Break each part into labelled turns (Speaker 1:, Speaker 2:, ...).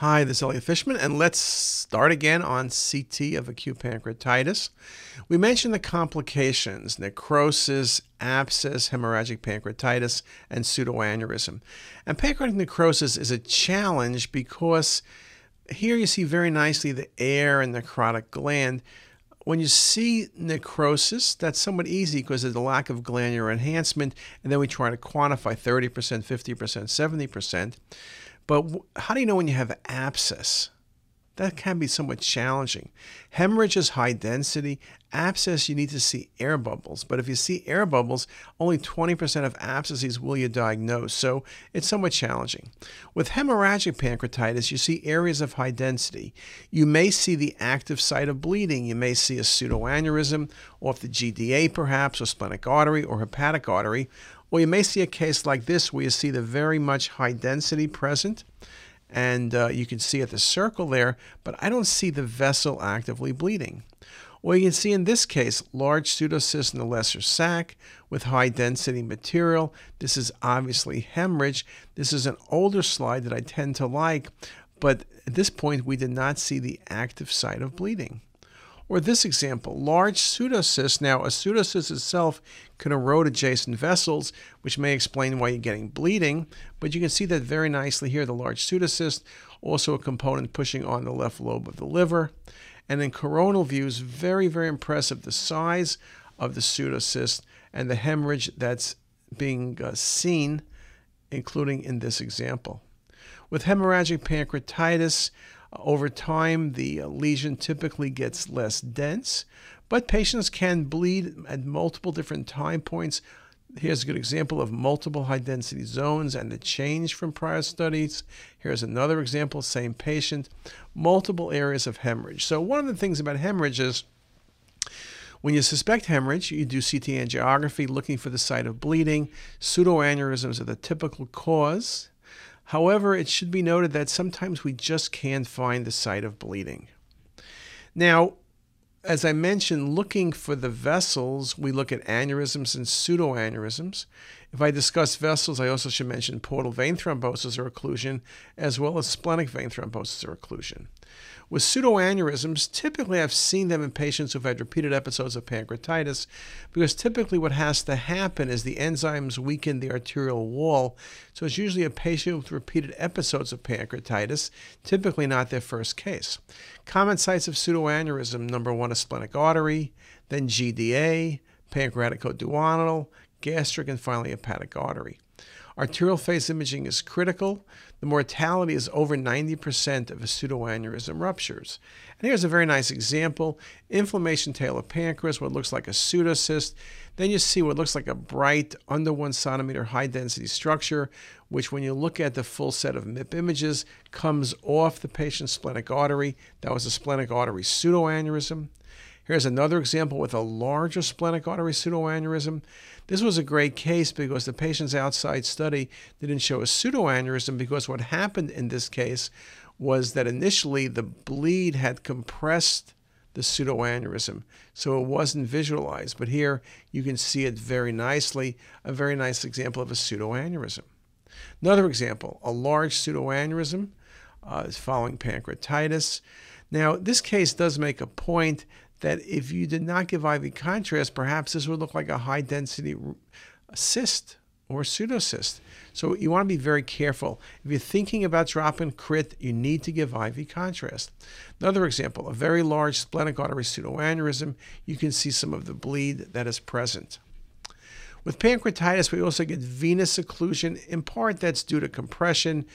Speaker 1: Hi, this is Elliot Fishman, and let's start again on CT of acute pancreatitis. We mentioned the complications necrosis, abscess, hemorrhagic pancreatitis, and pseudoaneurysm. And pancreatic necrosis is a challenge because here you see very nicely the air and necrotic gland. When you see necrosis, that's somewhat easy because of the lack of glandular enhancement, and then we try to quantify 30%, 50%, 70%. But how do you know when you have abscess? That can be somewhat challenging. Hemorrhage is high density. Abscess, you need to see air bubbles. But if you see air bubbles, only 20% of abscesses will you diagnose. So it's somewhat challenging. With hemorrhagic pancreatitis, you see areas of high density. You may see the active site of bleeding. You may see a pseudoaneurysm off the GDA, perhaps, or splenic artery or hepatic artery. Or you may see a case like this where you see the very much high density present, and uh, you can see at the circle there, but I don't see the vessel actively bleeding. Well, you can see in this case, large pseudocyst in the lesser sac with high density material. This is obviously hemorrhage. This is an older slide that I tend to like, but at this point, we did not see the active site of bleeding. Or this example, large pseudocyst. Now, a pseudocyst itself can erode adjacent vessels, which may explain why you're getting bleeding, but you can see that very nicely here, the large pseudocyst, also a component pushing on the left lobe of the liver. And in coronal views, very, very impressive, the size of the pseudocyst and the hemorrhage that's being uh, seen, including in this example. With hemorrhagic pancreatitis, over time, the uh, lesion typically gets less dense, but patients can bleed at multiple different time points. Here's a good example of multiple high density zones and the change from prior studies. Here's another example, same patient, multiple areas of hemorrhage. So, one of the things about hemorrhage is when you suspect hemorrhage, you do CT angiography looking for the site of bleeding. Pseudoaneurysms are the typical cause. However, it should be noted that sometimes we just can't find the site of bleeding. Now, as I mentioned, looking for the vessels, we look at aneurysms and pseudoaneurysms. If I discuss vessels, I also should mention portal vein thrombosis or occlusion, as well as splenic vein thrombosis or occlusion. With pseudoaneurysms, typically I've seen them in patients who've had repeated episodes of pancreatitis because typically what has to happen is the enzymes weaken the arterial wall. So it's usually a patient with repeated episodes of pancreatitis, typically not their first case. Common sites of pseudoaneurysm number one is splenic artery, then GDA, pancreaticoduodenal, gastric, and finally hepatic artery. Arterial phase imaging is critical. The mortality is over 90% of a pseudoaneurysm ruptures. And here's a very nice example inflammation tail of pancreas, what looks like a pseudocyst. Then you see what looks like a bright, under one centimeter high density structure, which, when you look at the full set of MIP images, comes off the patient's splenic artery. That was a splenic artery pseudoaneurysm. Here's another example with a larger splenic artery pseudoaneurysm. This was a great case because the patient's outside study didn't show a pseudoaneurysm because what happened in this case was that initially the bleed had compressed the pseudoaneurysm, so it wasn't visualized. But here you can see it very nicely, a very nice example of a pseudoaneurysm. Another example, a large pseudoaneurysm uh, is following pancreatitis. Now, this case does make a point that if you did not give IV contrast, perhaps this would look like a high density cyst or pseudocyst. So you want to be very careful. If you're thinking about dropping crit, you need to give IV contrast. Another example, a very large splenic artery pseudoaneurysm, you can see some of the bleed that is present. With pancreatitis, we also get venous occlusion. In part, that's due to compression.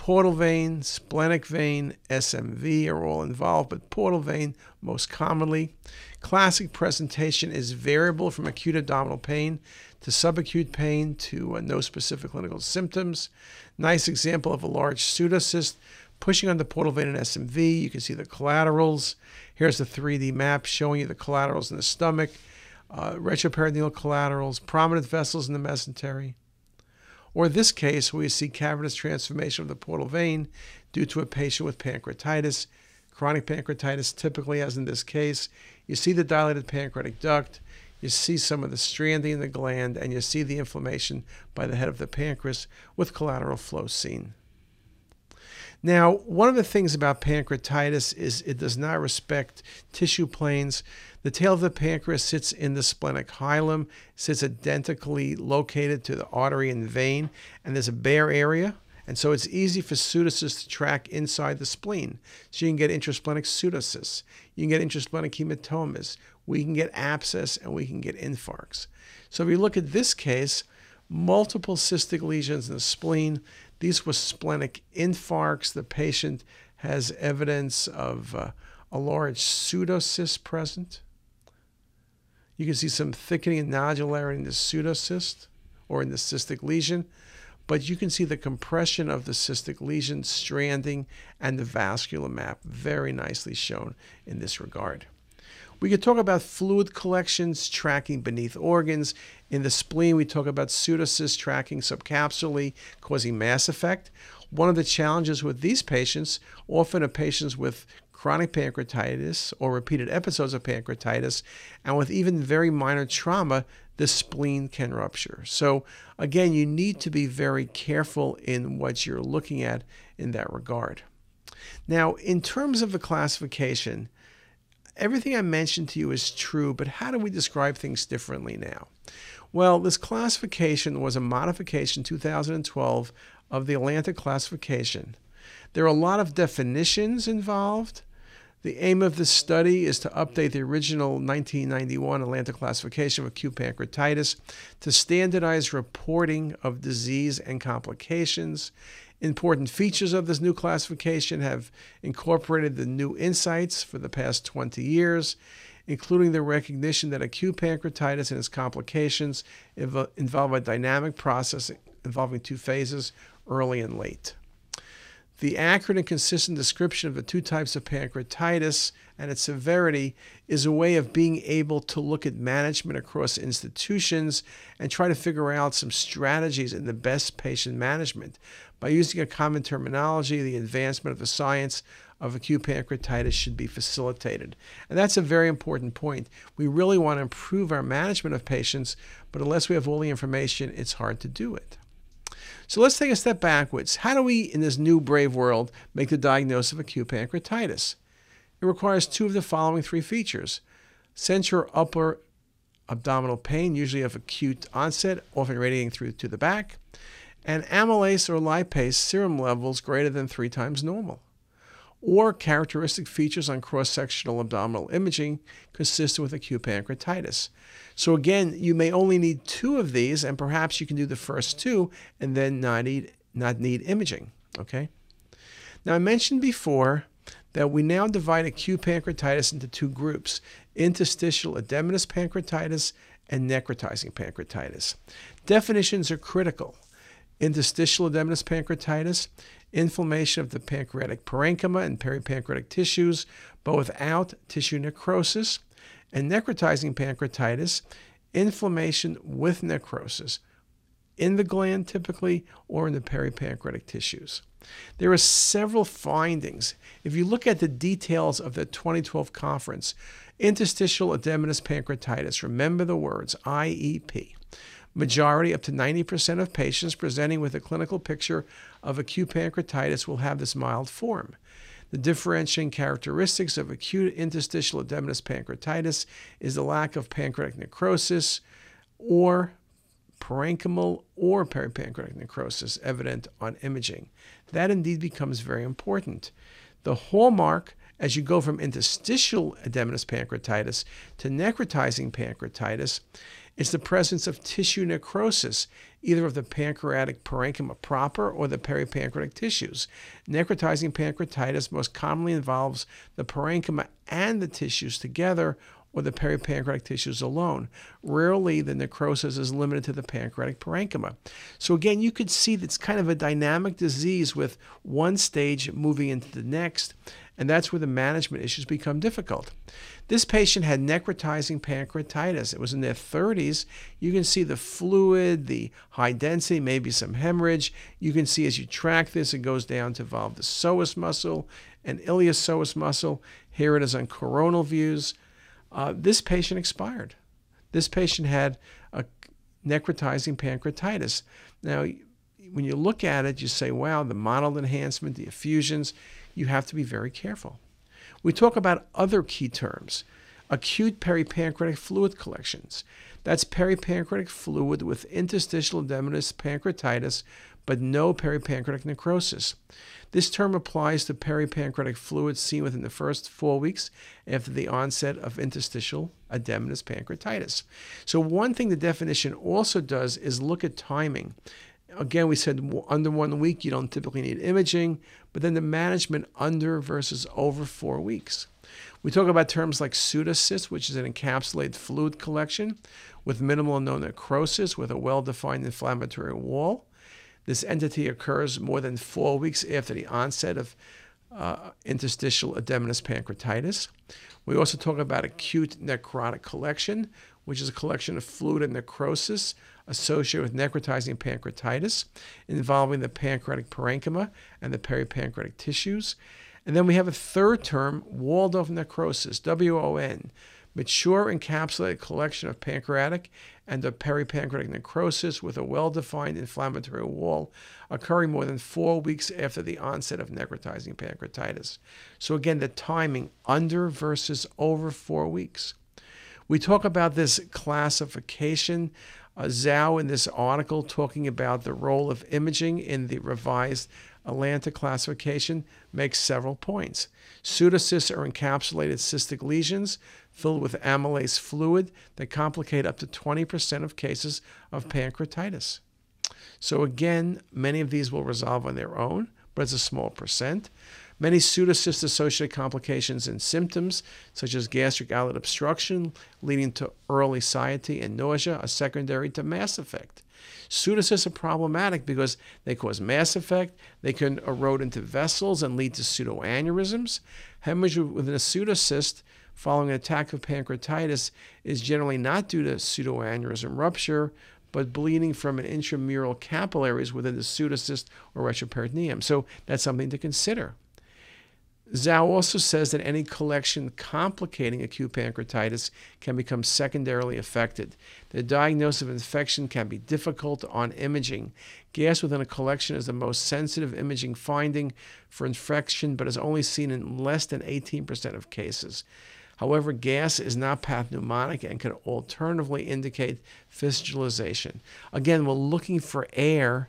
Speaker 1: Portal vein, splenic vein, SMV are all involved, but portal vein most commonly. Classic presentation is variable from acute abdominal pain to subacute pain to uh, no specific clinical symptoms. Nice example of a large pseudocyst pushing on the portal vein and SMV. You can see the collaterals. Here's the 3D map showing you the collaterals in the stomach, uh, retroperitoneal collaterals, prominent vessels in the mesentery. Or this case, we see cavernous transformation of the portal vein due to a patient with pancreatitis, chronic pancreatitis, typically, as in this case, you see the dilated pancreatic duct, you see some of the stranding in the gland, and you see the inflammation by the head of the pancreas with collateral flow seen. Now, one of the things about pancreatitis is it does not respect tissue planes. The tail of the pancreas sits in the splenic hilum, sits identically located to the artery and vein, and there's a bare area. And so it's easy for pseudocysts to track inside the spleen. So you can get intrasplenic pseudocysts, you can get intrasplenic hematomas, we can get abscess, and we can get infarcts. So if you look at this case, multiple cystic lesions in the spleen, these were splenic infarcts. The patient has evidence of uh, a large pseudocyst present. You can see some thickening and nodularity in the pseudocyst or in the cystic lesion, but you can see the compression of the cystic lesion stranding and the vascular map very nicely shown in this regard. We could talk about fluid collections tracking beneath organs. In the spleen, we talk about pseudocysts tracking subcapsularly, causing mass effect. One of the challenges with these patients, often are patients with chronic pancreatitis or repeated episodes of pancreatitis, and with even very minor trauma, the spleen can rupture. So, again, you need to be very careful in what you're looking at in that regard. Now, in terms of the classification, everything I mentioned to you is true, but how do we describe things differently now? Well, this classification was a modification 2012 of the Atlanta classification. There are a lot of definitions involved. The aim of this study is to update the original 1991 Atlanta classification of acute pancreatitis to standardize reporting of disease and complications Important features of this new classification have incorporated the new insights for the past 20 years, including the recognition that acute pancreatitis and its complications involve a dynamic process involving two phases, early and late. The accurate and consistent description of the two types of pancreatitis and its severity is a way of being able to look at management across institutions and try to figure out some strategies in the best patient management. By using a common terminology, the advancement of the science of acute pancreatitis should be facilitated. And that's a very important point. We really want to improve our management of patients, but unless we have all the information, it's hard to do it. So let's take a step backwards. How do we, in this new brave world, make the diagnosis of acute pancreatitis? It requires two of the following three features central upper abdominal pain, usually of acute onset, often radiating through to the back, and amylase or lipase serum levels greater than three times normal, or characteristic features on cross sectional abdominal imaging consistent with acute pancreatitis. So, again, you may only need two of these, and perhaps you can do the first two and then not need, not need imaging. Okay? Now, I mentioned before that we now divide acute pancreatitis into two groups interstitial edematous pancreatitis and necrotizing pancreatitis. Definitions are critical. Interstitial edematous pancreatitis, inflammation of the pancreatic parenchyma and peripancreatic tissues, but without tissue necrosis, and necrotizing pancreatitis, inflammation with necrosis in the gland typically or in the peripancreatic tissues. There are several findings. If you look at the details of the 2012 conference, interstitial edematous pancreatitis, remember the words IEP. Majority, up to 90% of patients presenting with a clinical picture of acute pancreatitis will have this mild form. The differentiating characteristics of acute interstitial edematous pancreatitis is the lack of pancreatic necrosis or parenchymal or peripancreatic necrosis evident on imaging. That indeed becomes very important. The hallmark as you go from interstitial edematous pancreatitis to necrotizing pancreatitis is the presence of tissue necrosis, either of the pancreatic parenchyma proper or the peripancreatic tissues. Necrotizing pancreatitis most commonly involves the parenchyma and the tissues together or the peripancreatic tissues alone. Rarely, the necrosis is limited to the pancreatic parenchyma. So, again, you could see that's kind of a dynamic disease with one stage moving into the next, and that's where the management issues become difficult. This patient had necrotizing pancreatitis. It was in their 30s. You can see the fluid, the high density, maybe some hemorrhage. You can see as you track this, it goes down to involve the psoas muscle and iliopsoas muscle. Here it is on coronal views. Uh, this patient expired. This patient had a necrotizing pancreatitis. Now, when you look at it, you say, wow, the mottled enhancement, the effusions, you have to be very careful. We talk about other key terms acute peripancreatic fluid collections. That's peripancreatic fluid with interstitial edematous pancreatitis, but no peripancreatic necrosis. This term applies to peripancreatic fluid seen within the first four weeks after the onset of interstitial edematous pancreatitis. So, one thing the definition also does is look at timing. Again, we said under one week you don't typically need imaging, but then the management under versus over four weeks. We talk about terms like pseudocyst, which is an encapsulated fluid collection with minimal no necrosis with a well defined inflammatory wall. This entity occurs more than four weeks after the onset of uh, interstitial edematous pancreatitis. We also talk about acute necrotic collection, which is a collection of fluid and necrosis associated with necrotizing pancreatitis involving the pancreatic parenchyma and the peripancreatic tissues. And then we have a third term, walled off necrosis, WON, mature encapsulated collection of pancreatic and of peripancreatic necrosis with a well defined inflammatory wall occurring more than four weeks after the onset of necrotizing pancreatitis. So, again, the timing under versus over four weeks. We talk about this classification. Uh, Zhao in this article talking about the role of imaging in the revised Atlanta classification makes several points. Pseudocysts are encapsulated cystic lesions filled with amylase fluid that complicate up to 20% of cases of pancreatitis. So, again, many of these will resolve on their own, but it's a small percent. Many pseudocyst associated complications and symptoms, such as gastric outlet obstruction, leading to early satiety and nausea, are secondary to mass effect. Pseudocysts are problematic because they cause mass effect, they can erode into vessels and lead to pseudoaneurysms. Hemorrhage within a pseudocyst following an attack of pancreatitis is generally not due to pseudoaneurysm rupture, but bleeding from an intramural capillaries within the pseudocyst or retroperitoneum. So that's something to consider. Zhao also says that any collection complicating acute pancreatitis can become secondarily affected. The diagnosis of infection can be difficult on imaging. Gas within a collection is the most sensitive imaging finding for infection, but is only seen in less than 18% of cases. However, gas is not pathognomonic and can alternatively indicate fistulization. Again, we're looking for air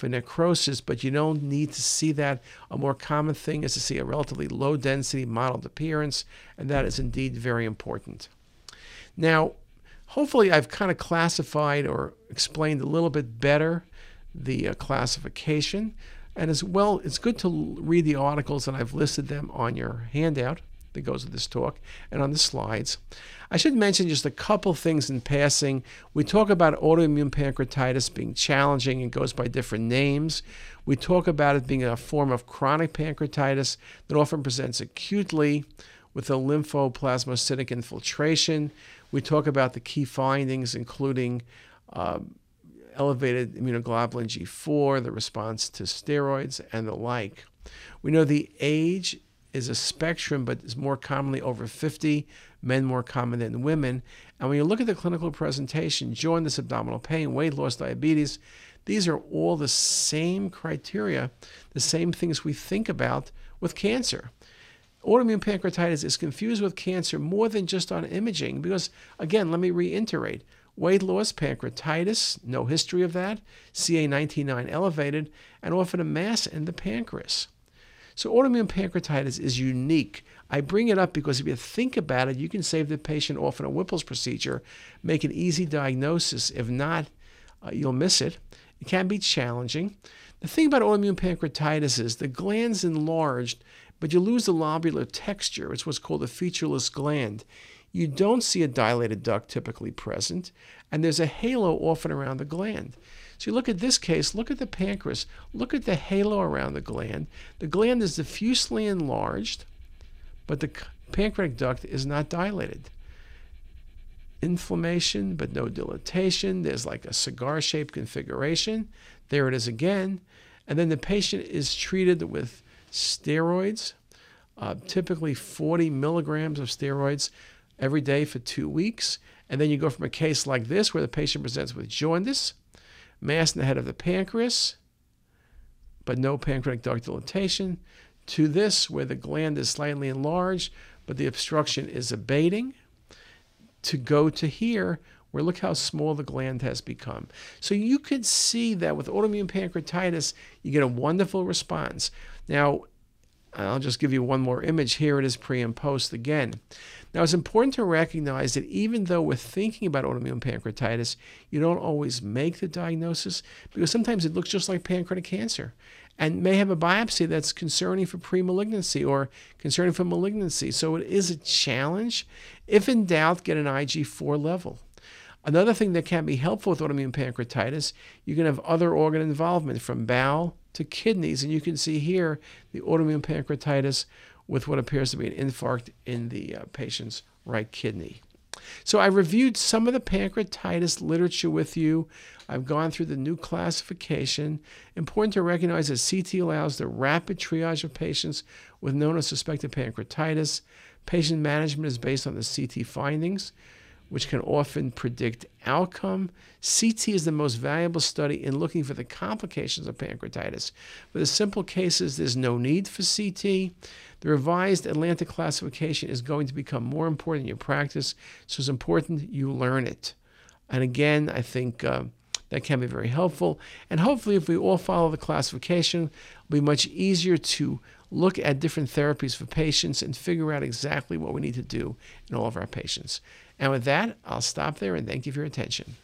Speaker 1: for necrosis, but you don't need to see that. A more common thing is to see a relatively low density mottled appearance, and that is indeed very important. Now, hopefully, I've kind of classified or explained a little bit better the uh, classification. And as well, it's good to read the articles, and I've listed them on your handout that goes with this talk and on the slides. I should mention just a couple things in passing. We talk about autoimmune pancreatitis being challenging and goes by different names. We talk about it being a form of chronic pancreatitis that often presents acutely with a lymphoplasmacytic infiltration. We talk about the key findings, including uh, elevated immunoglobulin G4, the response to steroids, and the like. We know the age is a spectrum, but is more commonly over 50, men more common than women. And when you look at the clinical presentation, jaundice, abdominal pain, weight loss, diabetes, these are all the same criteria, the same things we think about with cancer. Autoimmune pancreatitis is confused with cancer more than just on imaging because, again, let me reiterate weight loss, pancreatitis, no history of that, CA199 elevated, and often a mass in the pancreas. So autoimmune pancreatitis is unique. I bring it up because if you think about it, you can save the patient often a Whipple's procedure, make an easy diagnosis. If not, uh, you'll miss it. It can be challenging. The thing about autoimmune pancreatitis is the gland's enlarged, but you lose the lobular texture. It's what's called a featureless gland. You don't see a dilated duct typically present, and there's a halo often around the gland. So you look at this case, look at the pancreas, look at the halo around the gland. The gland is diffusely enlarged, but the pancreatic duct is not dilated. Inflammation, but no dilatation. There's like a cigar shaped configuration. There it is again. And then the patient is treated with steroids, uh, typically 40 milligrams of steroids every day for two weeks. And then you go from a case like this, where the patient presents with jaundice, mass in the head of the pancreas, but no pancreatic duct dilatation, to this, where the gland is slightly enlarged, but the obstruction is abating, to go to here, where look how small the gland has become. So you could see that with autoimmune pancreatitis, you get a wonderful response. Now, I'll just give you one more image. Here it is pre and post again. Now, it's important to recognize that even though we're thinking about autoimmune pancreatitis, you don't always make the diagnosis because sometimes it looks just like pancreatic cancer and may have a biopsy that's concerning for pre-malignancy or concerning for malignancy. So it is a challenge. If in doubt, get an IG4 level. Another thing that can be helpful with autoimmune pancreatitis, you can have other organ involvement from bowel to kidneys. And you can see here the autoimmune pancreatitis with what appears to be an infarct in the uh, patient's right kidney. So I reviewed some of the pancreatitis literature with you. I've gone through the new classification. Important to recognize that CT allows the rapid triage of patients with known or suspected pancreatitis. Patient management is based on the CT findings which can often predict outcome. CT is the most valuable study in looking for the complications of pancreatitis. For the simple cases, there's no need for CT. The revised Atlanta classification is going to become more important in your practice, so it's important you learn it. And again, I think uh, that can be very helpful. And hopefully, if we all follow the classification, it'll be much easier to look at different therapies for patients and figure out exactly what we need to do in all of our patients. And with that, I'll stop there and thank you for your attention.